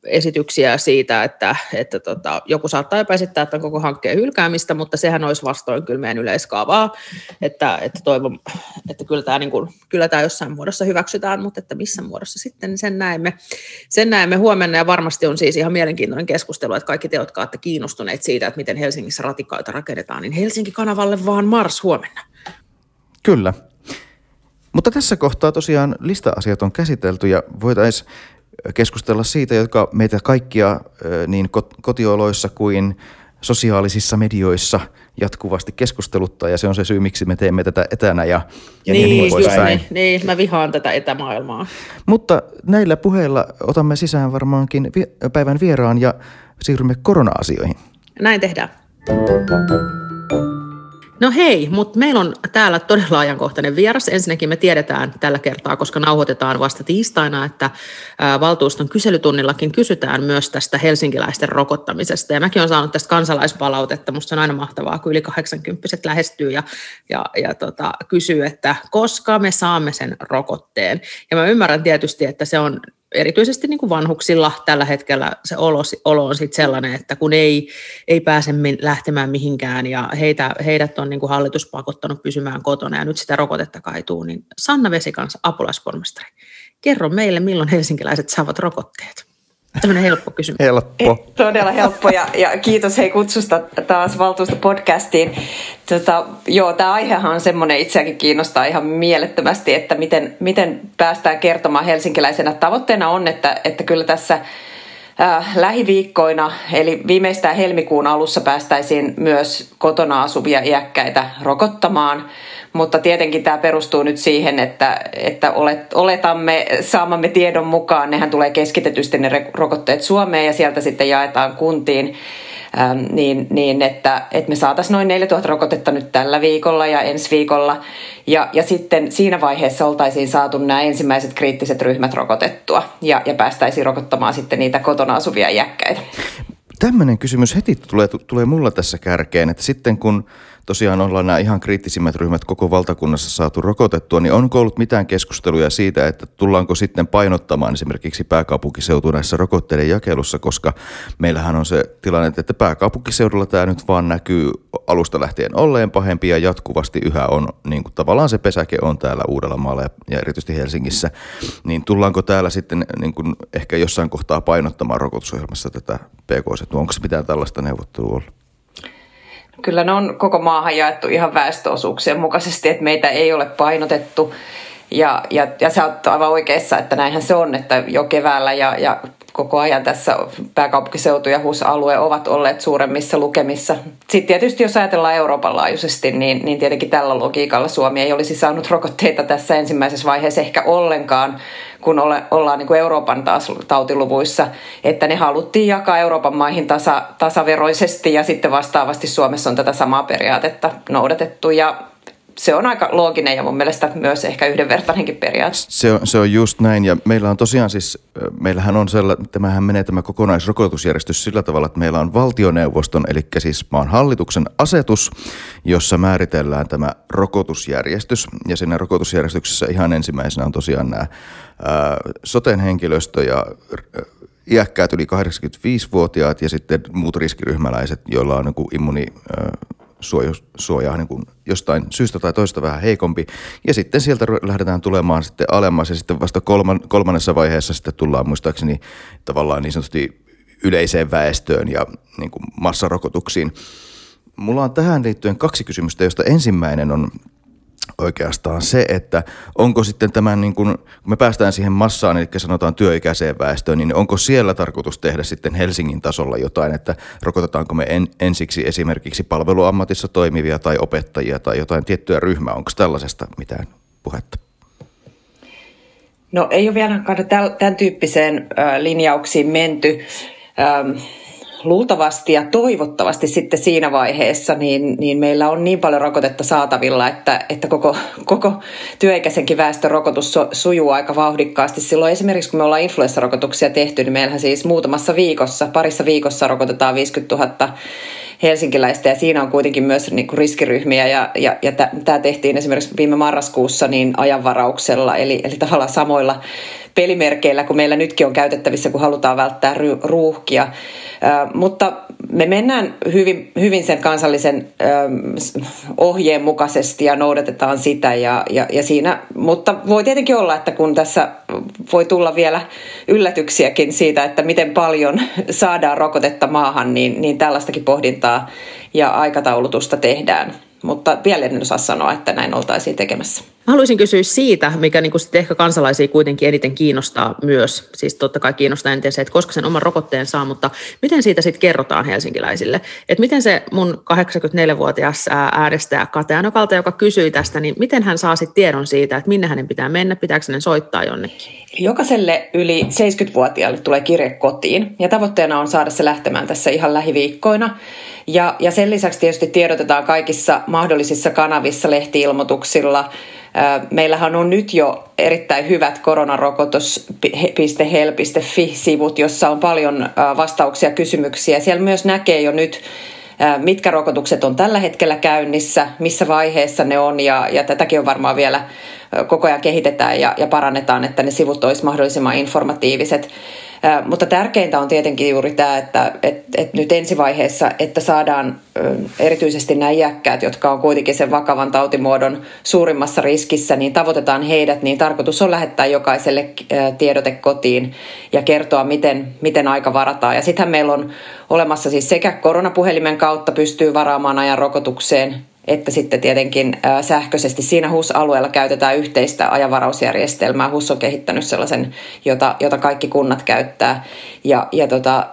Speaker 2: esityksiä siitä, että, että tota, joku saattaa jopa esittää tämän koko hankkeen hylkäämistä, mutta sehän olisi vastoin kyllä meidän yleiskaavaa, että, että toivon, että kyllä tämä, niin kuin, kyllä tämä jossain muodossa hyväksytään, mutta että missä muodossa sitten, niin sen näemme, sen näemme huomenna ja varmasti on siis ihan mielenkiintoinen keskustelu, että kaikki te, jotka olette kiinnostuneet siitä, että miten Helsingissä ratikaita rakennetaan, niin Helsinki-kanavalle vaan Mars huomenna.
Speaker 1: Kyllä. Mutta tässä kohtaa tosiaan lista-asiat on käsitelty ja voitaisiin keskustella siitä, jotka meitä kaikkia niin kotioloissa kuin sosiaalisissa medioissa jatkuvasti keskusteluttaa ja se on se syy, miksi me teemme tätä etänä ja, ja niin, niin poispäin.
Speaker 2: Niin, niin, mä vihaan tätä etämaailmaa.
Speaker 1: Mutta näillä puheilla otamme sisään varmaankin päivän vieraan ja siirrymme korona-asioihin.
Speaker 2: Näin tehdään. No hei, mutta meillä on täällä todella ajankohtainen vieras. Ensinnäkin me tiedetään tällä kertaa, koska nauhoitetaan vasta tiistaina, että valtuuston kyselytunnillakin kysytään myös tästä helsinkiläisten rokottamisesta. Ja mäkin olen saanut tästä kansalaispalautetta. Musta on aina mahtavaa, kun yli 80 lähestyy ja, ja, ja tota, kysyy, että koska me saamme sen rokotteen. Ja mä ymmärrän tietysti, että se on erityisesti niin kuin vanhuksilla tällä hetkellä se olo, olo on sit sellainen, että kun ei, ei pääse lähtemään mihinkään ja heitä, heidät on niin kuin hallitus pakottanut pysymään kotona ja nyt sitä rokotetta kaituu, niin Sanna Vesikans, apulaispormestari, kerro meille, milloin helsinkiläiset saavat rokotteet. Tämmöinen helppo kysymys.
Speaker 1: Helppo.
Speaker 3: Eh, todella helppo ja, ja kiitos hei kutsusta taas valtuustopodcastiin. Tota, joo, tämä aihehan on semmoinen itseäkin kiinnostaa ihan mielettömästi, että miten, miten päästään kertomaan helsinkiläisenä. Tavoitteena on, että, että kyllä tässä äh, lähiviikkoina, eli viimeistään helmikuun alussa päästäisiin myös kotona asuvia iäkkäitä rokottamaan – mutta tietenkin tämä perustuu nyt siihen, että, että olet, oletamme saamamme tiedon mukaan, nehän tulee keskitetysti ne rokotteet Suomeen ja sieltä sitten jaetaan kuntiin. Ähm, niin, niin että, että me saataisiin noin 4000 rokotetta nyt tällä viikolla ja ensi viikolla. Ja, ja sitten siinä vaiheessa oltaisiin saatu nämä ensimmäiset kriittiset ryhmät rokotettua ja, ja päästäisiin rokottamaan sitten niitä kotona asuvia jäkkäitä.
Speaker 1: Tämmöinen kysymys heti tulee, tulee mulla tässä kärkeen, että sitten kun tosiaan ollaan nämä ihan kriittisimmät ryhmät koko valtakunnassa saatu rokotettua, niin onko ollut mitään keskusteluja siitä, että tullaanko sitten painottamaan esimerkiksi pääkaupunkiseutu näissä rokotteiden jakelussa, koska meillähän on se tilanne, että pääkaupunkiseudulla tämä nyt vaan näkyy alusta lähtien olleen pahempi ja jatkuvasti yhä on, niin kuin tavallaan se pesäke on täällä Uudellamaalla ja, erityisesti Helsingissä, niin tullaanko täällä sitten niin kuin ehkä jossain kohtaa painottamaan rokotusohjelmassa tätä pk Onko mitään tällaista neuvottelua ollut?
Speaker 3: Kyllä ne on koko maahan jaettu ihan väestöosuuksien mukaisesti, että meitä ei ole painotettu. Ja, ja, ja sä oot aivan oikeassa, että näinhän se on, että jo keväällä ja, ja koko ajan tässä pääkaupunkiseutu ja HUS-alue ovat olleet suuremmissa lukemissa. Sitten tietysti jos ajatellaan Euroopan laajuisesti, niin, niin tietenkin tällä logiikalla Suomi ei olisi saanut rokotteita tässä ensimmäisessä vaiheessa ehkä ollenkaan, kun ole, ollaan niin kuin Euroopan taas tautiluvuissa, että ne haluttiin jakaa Euroopan maihin tasa, tasaveroisesti ja sitten vastaavasti Suomessa on tätä samaa periaatetta noudatettu ja se on aika looginen ja mun mielestä myös ehkä yhdenvertainenkin periaate.
Speaker 1: Se on, se on just näin ja meillä on tosiaan siis, meillähän on sellainen, tämähän menee tämä kokonaisrokotusjärjestys sillä tavalla, että meillä on valtioneuvoston, eli siis maan hallituksen asetus, jossa määritellään tämä rokotusjärjestys ja siinä rokotusjärjestyksessä ihan ensimmäisenä on tosiaan nämä ää, soten henkilöstö ja iäkkäät yli 85-vuotiaat ja sitten muut riskiryhmäläiset, joilla on niin immuni, suojaa niin kuin jostain syystä tai toista vähän heikompi. Ja sitten sieltä lähdetään tulemaan sitten alemmas ja sitten vasta kolman, kolmannessa vaiheessa sitten tullaan muistaakseni tavallaan niin sanotusti yleiseen väestöön ja niin kuin massarokotuksiin. Mulla on tähän liittyen kaksi kysymystä, josta ensimmäinen on oikeastaan se, että onko sitten tämän, niin kun, me päästään siihen massaan, eli sanotaan työikäiseen väestöön, niin onko siellä tarkoitus tehdä sitten Helsingin tasolla jotain, että rokotetaanko me en, ensiksi esimerkiksi palveluammatissa toimivia tai opettajia tai jotain tiettyä ryhmää, onko tällaisesta mitään puhetta?
Speaker 3: No ei ole vielä tämän tyyppiseen linjauksiin menty luultavasti ja toivottavasti sitten siinä vaiheessa niin, niin meillä on niin paljon rokotetta saatavilla, että, että koko, koko työikäisenkin väestön rokotus sujuu aika vauhdikkaasti. Silloin esimerkiksi kun me ollaan influenssarokotuksia tehty, niin meillähän siis muutamassa viikossa, parissa viikossa rokotetaan 50 000 helsinkiläistä ja siinä on kuitenkin myös niin kuin riskiryhmiä ja, ja, ja tämä tehtiin esimerkiksi viime marraskuussa niin ajanvarauksella eli, eli tavallaan samoilla pelimerkeillä kuin meillä nytkin on käytettävissä, kun halutaan välttää ruuhkia. Mutta me mennään hyvin, hyvin sen kansallisen ohjeen mukaisesti ja noudatetaan sitä. Ja, ja, ja siinä, mutta voi tietenkin olla, että kun tässä voi tulla vielä yllätyksiäkin siitä, että miten paljon *laughs* saadaan rokotetta maahan, niin, niin tällaistakin pohdintaa ja aikataulutusta tehdään mutta vielä en osaa sanoa, että näin oltaisiin tekemässä.
Speaker 2: Mä haluaisin kysyä siitä, mikä niin kuin ehkä kansalaisia kuitenkin eniten kiinnostaa myös. Siis totta kai kiinnostaa eniten se, että koska sen oman rokotteen saa, mutta miten siitä sitten kerrotaan helsinkiläisille? Että miten se mun 84-vuotias äänestäjä Kate Anokalta, joka kysyi tästä, niin miten hän saa sitten tiedon siitä, että minne hänen pitää mennä, pitääkö hänen soittaa jonnekin?
Speaker 3: Jokaiselle yli 70-vuotiaalle tulee kirje kotiin ja tavoitteena on saada se lähtemään tässä ihan lähiviikkoina. Ja, ja sen lisäksi tietysti tiedotetaan kaikissa mahdollisissa kanavissa, lehtiilmoituksilla. Meillähän on nyt jo erittäin hyvät koronarokotus.hel.fi-sivut, jossa on paljon vastauksia kysymyksiä. Siellä myös näkee jo nyt, mitkä rokotukset on tällä hetkellä käynnissä, missä vaiheessa ne on ja, ja tätäkin on varmaan vielä koko ajan kehitetään ja, ja parannetaan, että ne sivut olisivat mahdollisimman informatiiviset. Mutta tärkeintä on tietenkin juuri tämä, että et, et nyt ensivaiheessa, että saadaan erityisesti nämä iäkkäät, jotka on kuitenkin sen vakavan tautimuodon suurimmassa riskissä, niin tavoitetaan heidät, niin tarkoitus on lähettää jokaiselle tiedote kotiin ja kertoa, miten, miten aika varataan. Ja sittenhän meillä on olemassa siis sekä koronapuhelimen kautta pystyy varaamaan ajan rokotukseen, että sitten tietenkin sähköisesti siinä HUS-alueella käytetään yhteistä ajanvarausjärjestelmää. HUS on kehittänyt sellaisen, jota, jota kaikki kunnat käyttää. Ja, ja tota,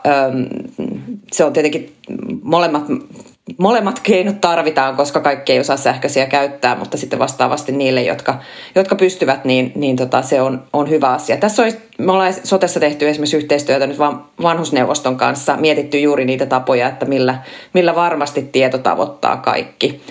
Speaker 3: se on tietenkin molemmat molemmat keinot tarvitaan, koska kaikki ei osaa sähköisiä käyttää, mutta sitten vastaavasti niille, jotka, jotka pystyvät, niin, niin tota, se on, on hyvä asia. Tässä olisi, me ollaan sotessa tehty esimerkiksi yhteistyötä nyt vanhusneuvoston kanssa, mietitty juuri niitä tapoja, että millä, millä varmasti tieto tavoittaa kaikki.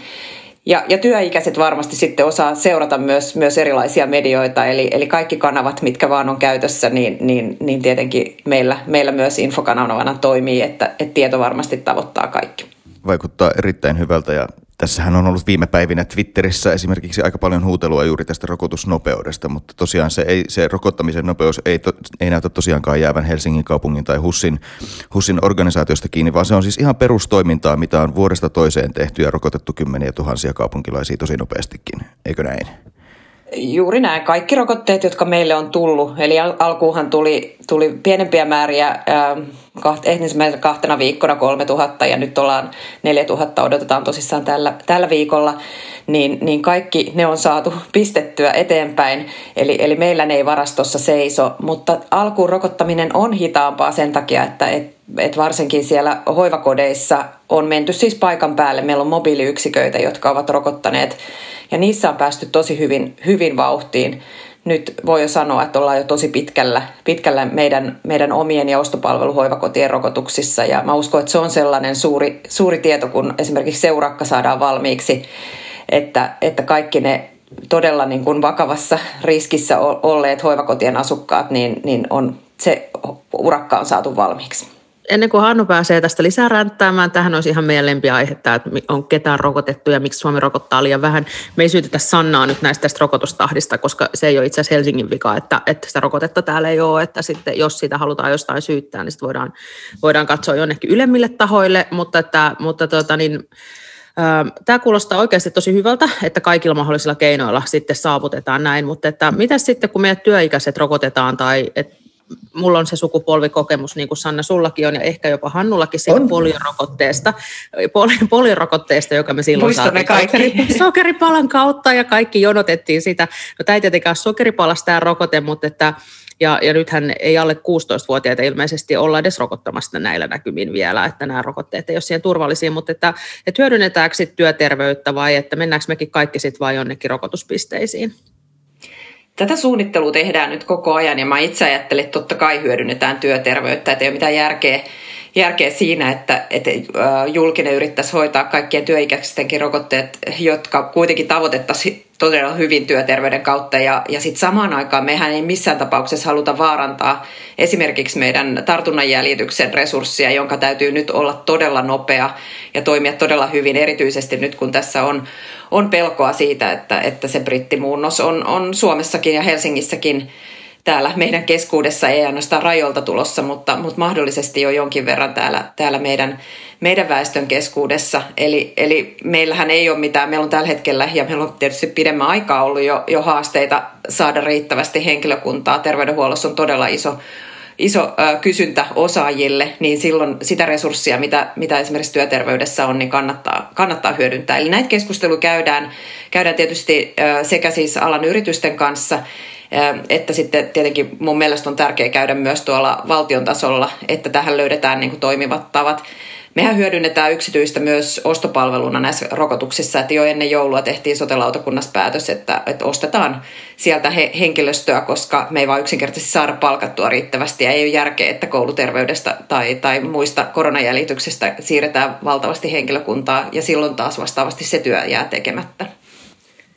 Speaker 3: Ja, ja työikäiset varmasti sitten osaa seurata myös, myös erilaisia medioita, eli, eli kaikki kanavat, mitkä vaan on käytössä, niin, niin, niin tietenkin meillä, meillä myös infokanavana toimii, että, että tieto varmasti tavoittaa kaikki
Speaker 1: vaikuttaa erittäin hyvältä ja Tässähän on ollut viime päivinä Twitterissä esimerkiksi aika paljon huutelua juuri tästä rokotusnopeudesta, mutta tosiaan se, ei, se rokottamisen nopeus ei, to, ei näytä tosiaankaan jäävän Helsingin kaupungin tai HUSin, HUSin organisaatiosta kiinni, vaan se on siis ihan perustoimintaa, mitä on vuodesta toiseen tehty ja rokotettu kymmeniä tuhansia kaupunkilaisia tosi nopeastikin, eikö näin?
Speaker 3: Juuri näin. Kaikki rokotteet, jotka meille on tullut, eli al- alkuuhan tuli, tuli pienempiä määriä äh, kaht, ensimmäisenä kahtena viikkona 3000 ja nyt ollaan 4000 odotetaan tosissaan tällä, tällä viikolla, niin, niin kaikki ne on saatu *laughs* pistettyä eteenpäin. Eli, eli meillä ne ei varastossa seiso, mutta alkuun rokottaminen on hitaampaa sen takia, että et, et varsinkin siellä hoivakodeissa on menty siis paikan päälle. Meillä on mobiiliyksiköitä, jotka ovat rokottaneet ja niissä on päästy tosi hyvin, hyvin vauhtiin nyt voi jo sanoa, että ollaan jo tosi pitkällä, pitkällä meidän, meidän omien ja ostopalveluhoivakotien rokotuksissa. Ja mä uskon, että se on sellainen suuri, suuri tieto, kun esimerkiksi seurakka saadaan valmiiksi, että, että kaikki ne todella niin kuin vakavassa riskissä olleet hoivakotien asukkaat, niin, niin on, se urakka on saatu valmiiksi
Speaker 2: ennen kuin Hannu pääsee tästä lisää ränttäämään, tähän olisi ihan meidän lempiaihetta, että on ketään rokotettu ja miksi Suomi rokottaa liian vähän. Me ei syytetä Sannaa nyt näistä tästä rokotustahdista, koska se ei ole itse asiassa Helsingin vika, että, että sitä rokotetta täällä ei ole, että sitten jos sitä halutaan jostain syyttää, niin sitten voidaan, voidaan katsoa jonnekin ylemmille tahoille, mutta, että, mutta tuota, niin, Tämä kuulostaa oikeasti tosi hyvältä, että kaikilla mahdollisilla keinoilla sitten saavutetaan näin, mutta että mitä sitten, kun meidän työikäiset rokotetaan tai että mulla on se sukupolvikokemus, niin kuin Sanna sullakin on, ja ehkä jopa Hannullakin siitä on. poliorokotteesta, poli, poliorokotteesta, joka me silloin
Speaker 3: Muistamme saatiin
Speaker 2: kaikki. sokeripalan kautta, ja kaikki jonotettiin sitä. No tämä ei tietenkään sokeripalasta tämä rokote, mutta että ja, ja nythän ei alle 16-vuotiaita ilmeisesti olla edes rokottamassa näillä näkymin vielä, että nämä rokotteet ei ole siihen turvallisia, mutta että, että hyödynnetäänkö sitten työterveyttä vai että mennäänkö mekin kaikki sitten vain jonnekin rokotuspisteisiin?
Speaker 3: Tätä suunnittelua tehdään nyt koko ajan ja mä itse ajattelen, että totta kai hyödynnetään työterveyttä, että ei ole mitään järkeä, järkeä siinä, että, että julkinen yrittäisi hoitaa kaikkien työikäistenkin rokotteet, jotka kuitenkin tavoitettaisiin todella hyvin työterveyden kautta. Ja, ja sitten samaan aikaan mehän ei missään tapauksessa haluta vaarantaa esimerkiksi meidän tartunnan jäljityksen resurssia, jonka täytyy nyt olla todella nopea ja toimia todella hyvin, erityisesti nyt kun tässä on, on pelkoa siitä, että, että se brittimuunnos on, on Suomessakin ja Helsingissäkin täällä meidän keskuudessa, ei ainoastaan rajoilta tulossa, mutta, mutta mahdollisesti jo jonkin verran täällä, täällä meidän, meidän väestön keskuudessa. Eli, eli meillähän ei ole mitään, meillä on tällä hetkellä, ja meillä on tietysti pidemmän aikaa ollut jo, jo haasteita saada riittävästi henkilökuntaa. Terveydenhuollossa on todella iso iso kysyntä osaajille, niin silloin sitä resurssia, mitä, mitä esimerkiksi työterveydessä on, niin kannattaa, kannattaa hyödyntää. Eli näitä keskusteluja käydään, käydään tietysti sekä siis alan yritysten kanssa, että sitten tietenkin mun mielestä on tärkeää käydä myös tuolla valtion tasolla, että tähän löydetään niin kuin toimivat tavat. Mehän hyödynnetään yksityistä myös ostopalveluna näissä rokotuksissa, että jo ennen joulua tehtiin sotelautakunnassa päätös, että, että ostetaan sieltä he, henkilöstöä, koska me ei vaan yksinkertaisesti saada palkattua riittävästi ja ei ole järkeä, että kouluterveydestä tai, tai muista koronajäljityksestä siirretään valtavasti henkilökuntaa ja silloin taas vastaavasti se työ jää tekemättä.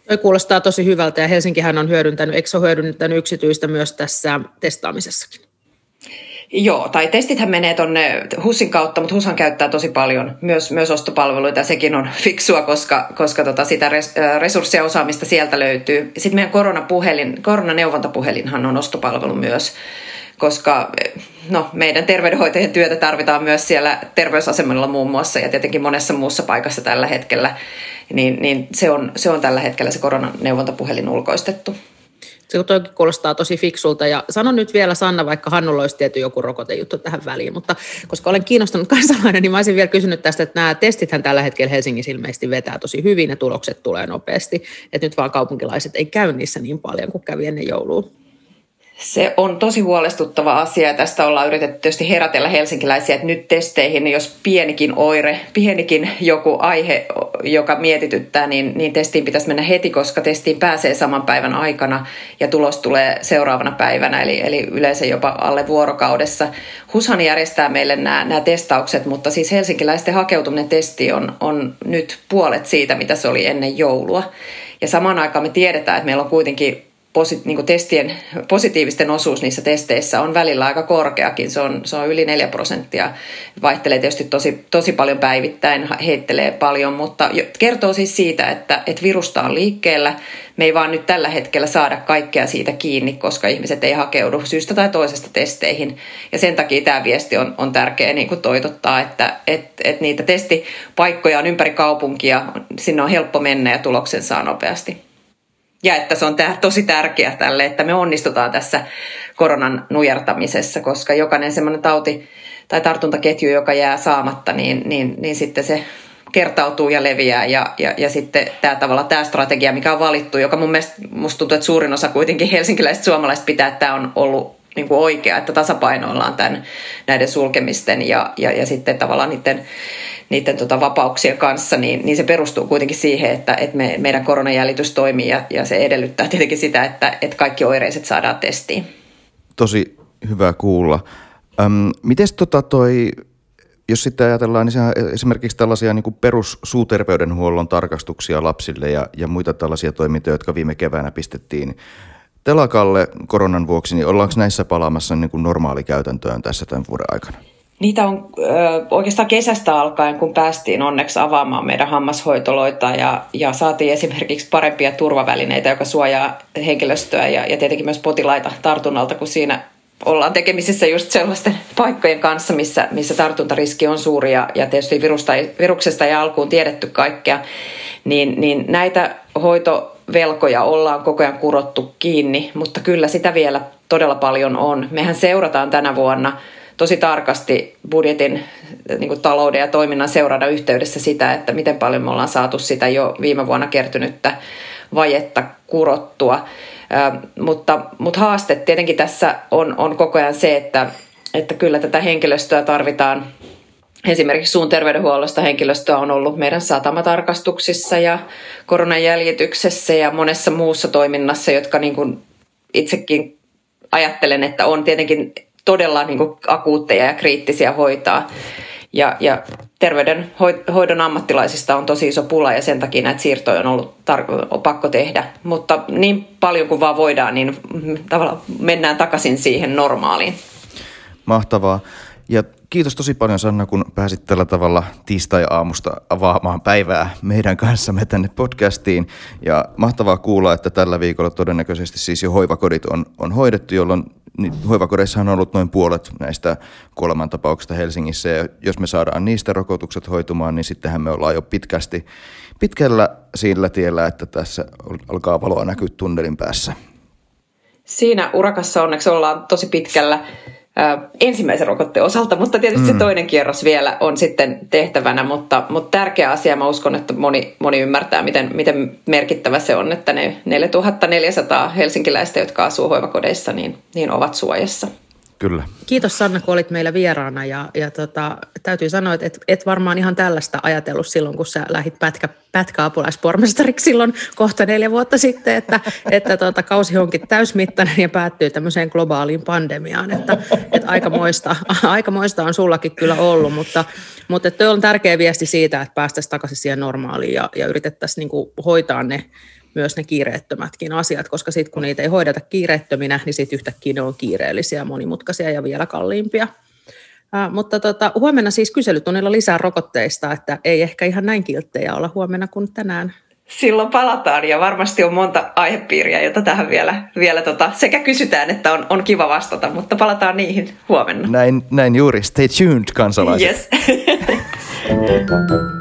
Speaker 2: Toi kuulostaa tosi hyvältä ja Helsinkihän on hyödyntänyt, eikö se ole hyödyntänyt yksityistä myös tässä testaamisessakin?
Speaker 3: Joo, tai testithän menee tuonne HUSin kautta, mutta HUShan käyttää tosi paljon myös, myös ostopalveluita ja sekin on *laughs* fiksua, koska, koska tota sitä res, resurssia osaamista sieltä löytyy. Sitten meidän koronapuhelin, koronaneuvontapuhelinhan on ostopalvelu myös, koska no, meidän terveydenhoitajien työtä tarvitaan myös siellä terveysasemalla muun muassa ja tietenkin monessa muussa paikassa tällä hetkellä, niin, niin se, on, se on tällä hetkellä se koronaneuvontapuhelin ulkoistettu.
Speaker 2: Se toki kuulostaa tosi fiksulta ja sanon nyt vielä Sanna, vaikka Hannulla olisi tietty joku rokotejuttu tähän väliin, mutta koska olen kiinnostunut *laughs* kansalainen, niin mä olisin vielä kysynyt tästä, että nämä testithän tällä hetkellä Helsingissä ilmeisesti vetää tosi hyvin ja tulokset tulee nopeasti, että nyt vaan kaupunkilaiset ei käy niissä niin paljon kuin kävi ennen joulua.
Speaker 3: Se on tosi huolestuttava asia ja tästä ollaan yritetty tietysti herätellä helsinkiläisiä, että nyt testeihin, jos pienikin oire, pienikin joku aihe, joka mietityttää, niin, niin testiin pitäisi mennä heti, koska testiin pääsee saman päivän aikana ja tulos tulee seuraavana päivänä, eli, eli yleensä jopa alle vuorokaudessa. HUShan järjestää meille nämä, nämä testaukset, mutta siis helsinkiläisten hakeutuminen testi on, on nyt puolet siitä, mitä se oli ennen joulua. Ja samaan aikaan me tiedetään, että meillä on kuitenkin posi, niin testien, positiivisten osuus niissä testeissä on välillä aika korkeakin. Se on, se on yli 4 prosenttia. Vaihtelee tietysti tosi, tosi paljon päivittäin, heittelee paljon, mutta kertoo siis siitä, että, että virusta on liikkeellä. Me ei vaan nyt tällä hetkellä saada kaikkea siitä kiinni, koska ihmiset ei hakeudu syystä tai toisesta testeihin. Ja sen takia tämä viesti on, on tärkeä niin kuin toitottaa, että et, et niitä testipaikkoja on ympäri kaupunkia, sinne on helppo mennä ja tuloksen saa nopeasti ja että se on tää tosi tärkeää tälle, että me onnistutaan tässä koronan nujertamisessa, koska jokainen semmoinen tauti tai tartuntaketju, joka jää saamatta, niin, niin, niin sitten se kertautuu ja leviää. Ja, ja, ja sitten tämä tavalla tämä strategia, mikä on valittu, joka mun mielestä musta tuntuu, että suurin osa kuitenkin helsinkiläiset suomalaiset pitää, että tämä on ollut niin kuin oikea, että tasapainoillaan tämän, näiden sulkemisten ja, ja, ja sitten tavallaan niiden niiden tota vapauksien kanssa, niin, niin se perustuu kuitenkin siihen, että, että me, meidän koronajäljitys toimii ja, ja se edellyttää tietenkin sitä, että, että kaikki oireiset saadaan testiin.
Speaker 1: Tosi hyvä kuulla. Öm, mites tota toi, jos sitten ajatellaan niin esimerkiksi tällaisia niin perussuuterveydenhuollon tarkastuksia lapsille ja, ja muita tällaisia toimintoja, jotka viime keväänä pistettiin telakalle koronan vuoksi, niin ollaanko näissä palaamassa niin kuin normaalikäytäntöön tässä tämän vuoden aikana?
Speaker 3: Niitä on ö, oikeastaan kesästä alkaen, kun päästiin onneksi avaamaan meidän hammashoitoloita ja, ja saatiin esimerkiksi parempia turvavälineitä, joka suojaa henkilöstöä ja, ja tietenkin myös potilaita tartunnalta, kun siinä ollaan tekemisissä just sellaisten paikkojen kanssa, missä, missä tartuntariski on suuri ja, ja tietysti virusta viruksesta ei alkuun tiedetty kaikkea, niin, niin näitä hoitovelkoja ollaan koko ajan kurottu kiinni, mutta kyllä sitä vielä todella paljon on. Mehän seurataan tänä vuonna – tosi tarkasti budjetin niin kuin talouden ja toiminnan seurada yhteydessä sitä, että miten paljon me ollaan saatu sitä jo viime vuonna kertynyttä vajetta kurottua. Ö, mutta, mutta haaste tietenkin tässä on, on koko ajan se, että, että kyllä tätä henkilöstöä tarvitaan Esimerkiksi suun terveydenhuollosta henkilöstöä on ollut meidän satamatarkastuksissa ja koronajäljityksessä ja monessa muussa toiminnassa, jotka niin kuin itsekin ajattelen, että on tietenkin todella niin kuin akuutteja ja kriittisiä hoitaa. Ja, ja terveydenhoidon ammattilaisista on tosi iso pula ja sen takia näitä siirtoja on ollut tar- on pakko tehdä. Mutta niin paljon kuin vaan voidaan, niin tavallaan mennään takaisin siihen normaaliin.
Speaker 1: Mahtavaa. Ja kiitos tosi paljon Sanna, kun pääsit tällä tavalla tiistai-aamusta avaamaan päivää meidän kanssamme tänne podcastiin. Ja mahtavaa kuulla, että tällä viikolla todennäköisesti siis jo hoivakodit on, on hoidettu, jolloin niin hoivakodeissa on ollut noin puolet näistä kuolemantapauksista Helsingissä. Ja jos me saadaan niistä rokotukset hoitumaan, niin sittenhän me ollaan jo pitkästi, pitkällä sillä tiellä, että tässä alkaa valoa näkyä tunnelin päässä.
Speaker 3: Siinä urakassa onneksi ollaan tosi pitkällä ensimmäisen rokotteen osalta, mutta tietysti mm. se toinen kierros vielä on sitten tehtävänä, mutta, mutta tärkeä asia, mä uskon, että moni, moni ymmärtää, miten, miten merkittävä se on, että ne 4400 helsinkiläistä, jotka asuu hoivakodeissa, niin, niin ovat suojassa.
Speaker 1: Kyllä.
Speaker 2: Kiitos Sanna, kun olit meillä vieraana ja, ja tota, täytyy sanoa, että et, et varmaan ihan tällaista ajatellut silloin, kun sä lähdit pätkä, pätkäapulaispormestariksi silloin kohta neljä vuotta sitten, että, että tota, kausi onkin täysmittainen ja päättyy tämmöiseen globaaliin pandemiaan, että, että aikamoista, aikamoista on sullakin kyllä ollut, mutta, mutta tuo on tärkeä viesti siitä, että päästäisiin takaisin siihen normaaliin ja, ja yritettäisiin niin hoitaa ne myös ne kiireettömätkin asiat, koska sitten kun niitä ei hoideta kiireettöminä, niin sitten yhtäkkiä ne on kiireellisiä, monimutkaisia ja vielä kalliimpia. Uh, mutta tota, huomenna siis kyselytunnilla lisää rokotteista, että ei ehkä ihan näin kilttejä olla huomenna kuin tänään.
Speaker 3: Silloin palataan ja varmasti on monta aihepiiriä, jota tähän vielä, vielä tota, sekä kysytään, että on, on kiva vastata, mutta palataan niihin huomenna.
Speaker 1: Näin, näin juuri. Stay tuned, kansalaiset.
Speaker 3: Yes. *laughs*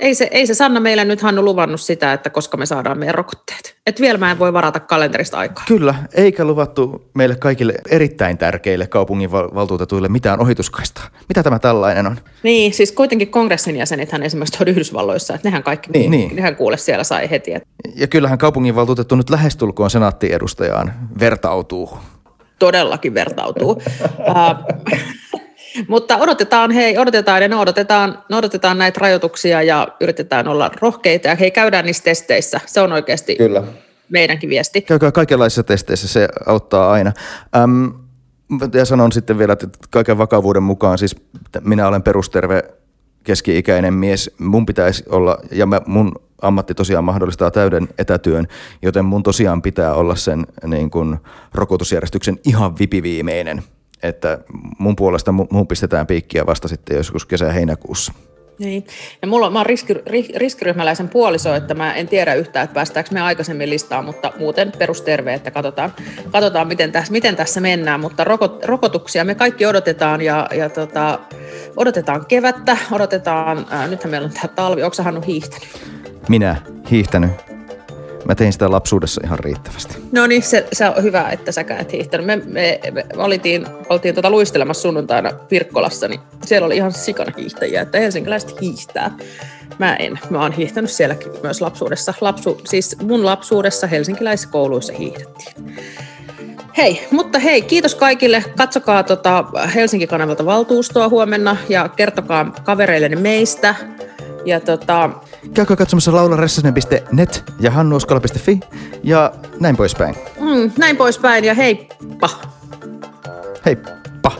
Speaker 2: ei se, ei se Sanna meillä nyt Hannu luvannut sitä, että koska me saadaan meidän rokotteet. Et vielä mä en voi varata kalenterista aikaa.
Speaker 1: Kyllä, eikä luvattu meille kaikille erittäin tärkeille kaupungin valtuutetuille mitään ohituskaista. Mitä tämä tällainen on?
Speaker 2: Niin, siis kuitenkin kongressin jäsenethän esimerkiksi on Yhdysvalloissa, että nehän kaikki, niin, niin. nehän kuule siellä sai heti. Että...
Speaker 1: Ja kyllähän kaupungin valtuutettu nyt lähestulkoon senaattiedustajaan vertautuu.
Speaker 2: Todellakin vertautuu. *laughs* Mutta odotetaan, hei, odotetaan ja noudatetaan, noudatetaan näitä rajoituksia ja yritetään olla rohkeita ja hei, käydään niissä testeissä. Se on oikeasti Kyllä. meidänkin viesti.
Speaker 1: Käykää kaikenlaisissa testeissä, se auttaa aina. Öm, ja sanon sitten vielä, että kaiken vakavuuden mukaan, siis minä olen perusterve keski-ikäinen mies, mun pitäisi olla, ja mä, mun ammatti tosiaan mahdollistaa täyden etätyön, joten mun tosiaan pitää olla sen niin kuin, rokotusjärjestyksen ihan vipiviimeinen että mun puolesta mun pistetään piikkiä vasta sitten joskus kesä-heinäkuussa.
Speaker 2: Niin. Ja mulla, mä oon riski, riskiryhmäläisen puoliso, että mä en tiedä yhtään, että päästäänkö me aikaisemmin listaan, mutta muuten perusterve, että katsotaan, katsotaan miten, tässä, miten tässä mennään. Mutta rokot, rokotuksia me kaikki odotetaan ja, ja tota, odotetaan kevättä, odotetaan, ää, nythän meillä on tämä talvi, onko Hannu hiihtänyt?
Speaker 1: Minä hiihtänyt Mä tein sitä lapsuudessa ihan riittävästi.
Speaker 2: No niin, se, se on hyvä, että sä et hiihtänyt. Me, me, me oltiin, oltiin tuota luistelemassa sunnuntaina Pirkkolassa, niin siellä oli ihan sikana hiihtäjiä, että helsinkiläiset hiihtää. Mä en. Mä oon hiihtänyt sielläkin myös lapsuudessa. Lapsu, siis mun lapsuudessa helsinkiläisissä kouluissa hiihdettiin. Hei, mutta hei, kiitos kaikille. Katsokaa tota Helsinki-kanavalta valtuustoa huomenna ja kertokaa kavereillenne meistä. Ja tota...
Speaker 1: Käykää katsomassa laularessasinen.net ja hannuoskola.fi ja näin poispäin.
Speaker 2: Mm, näin poispäin ja heippa!
Speaker 1: Heippa!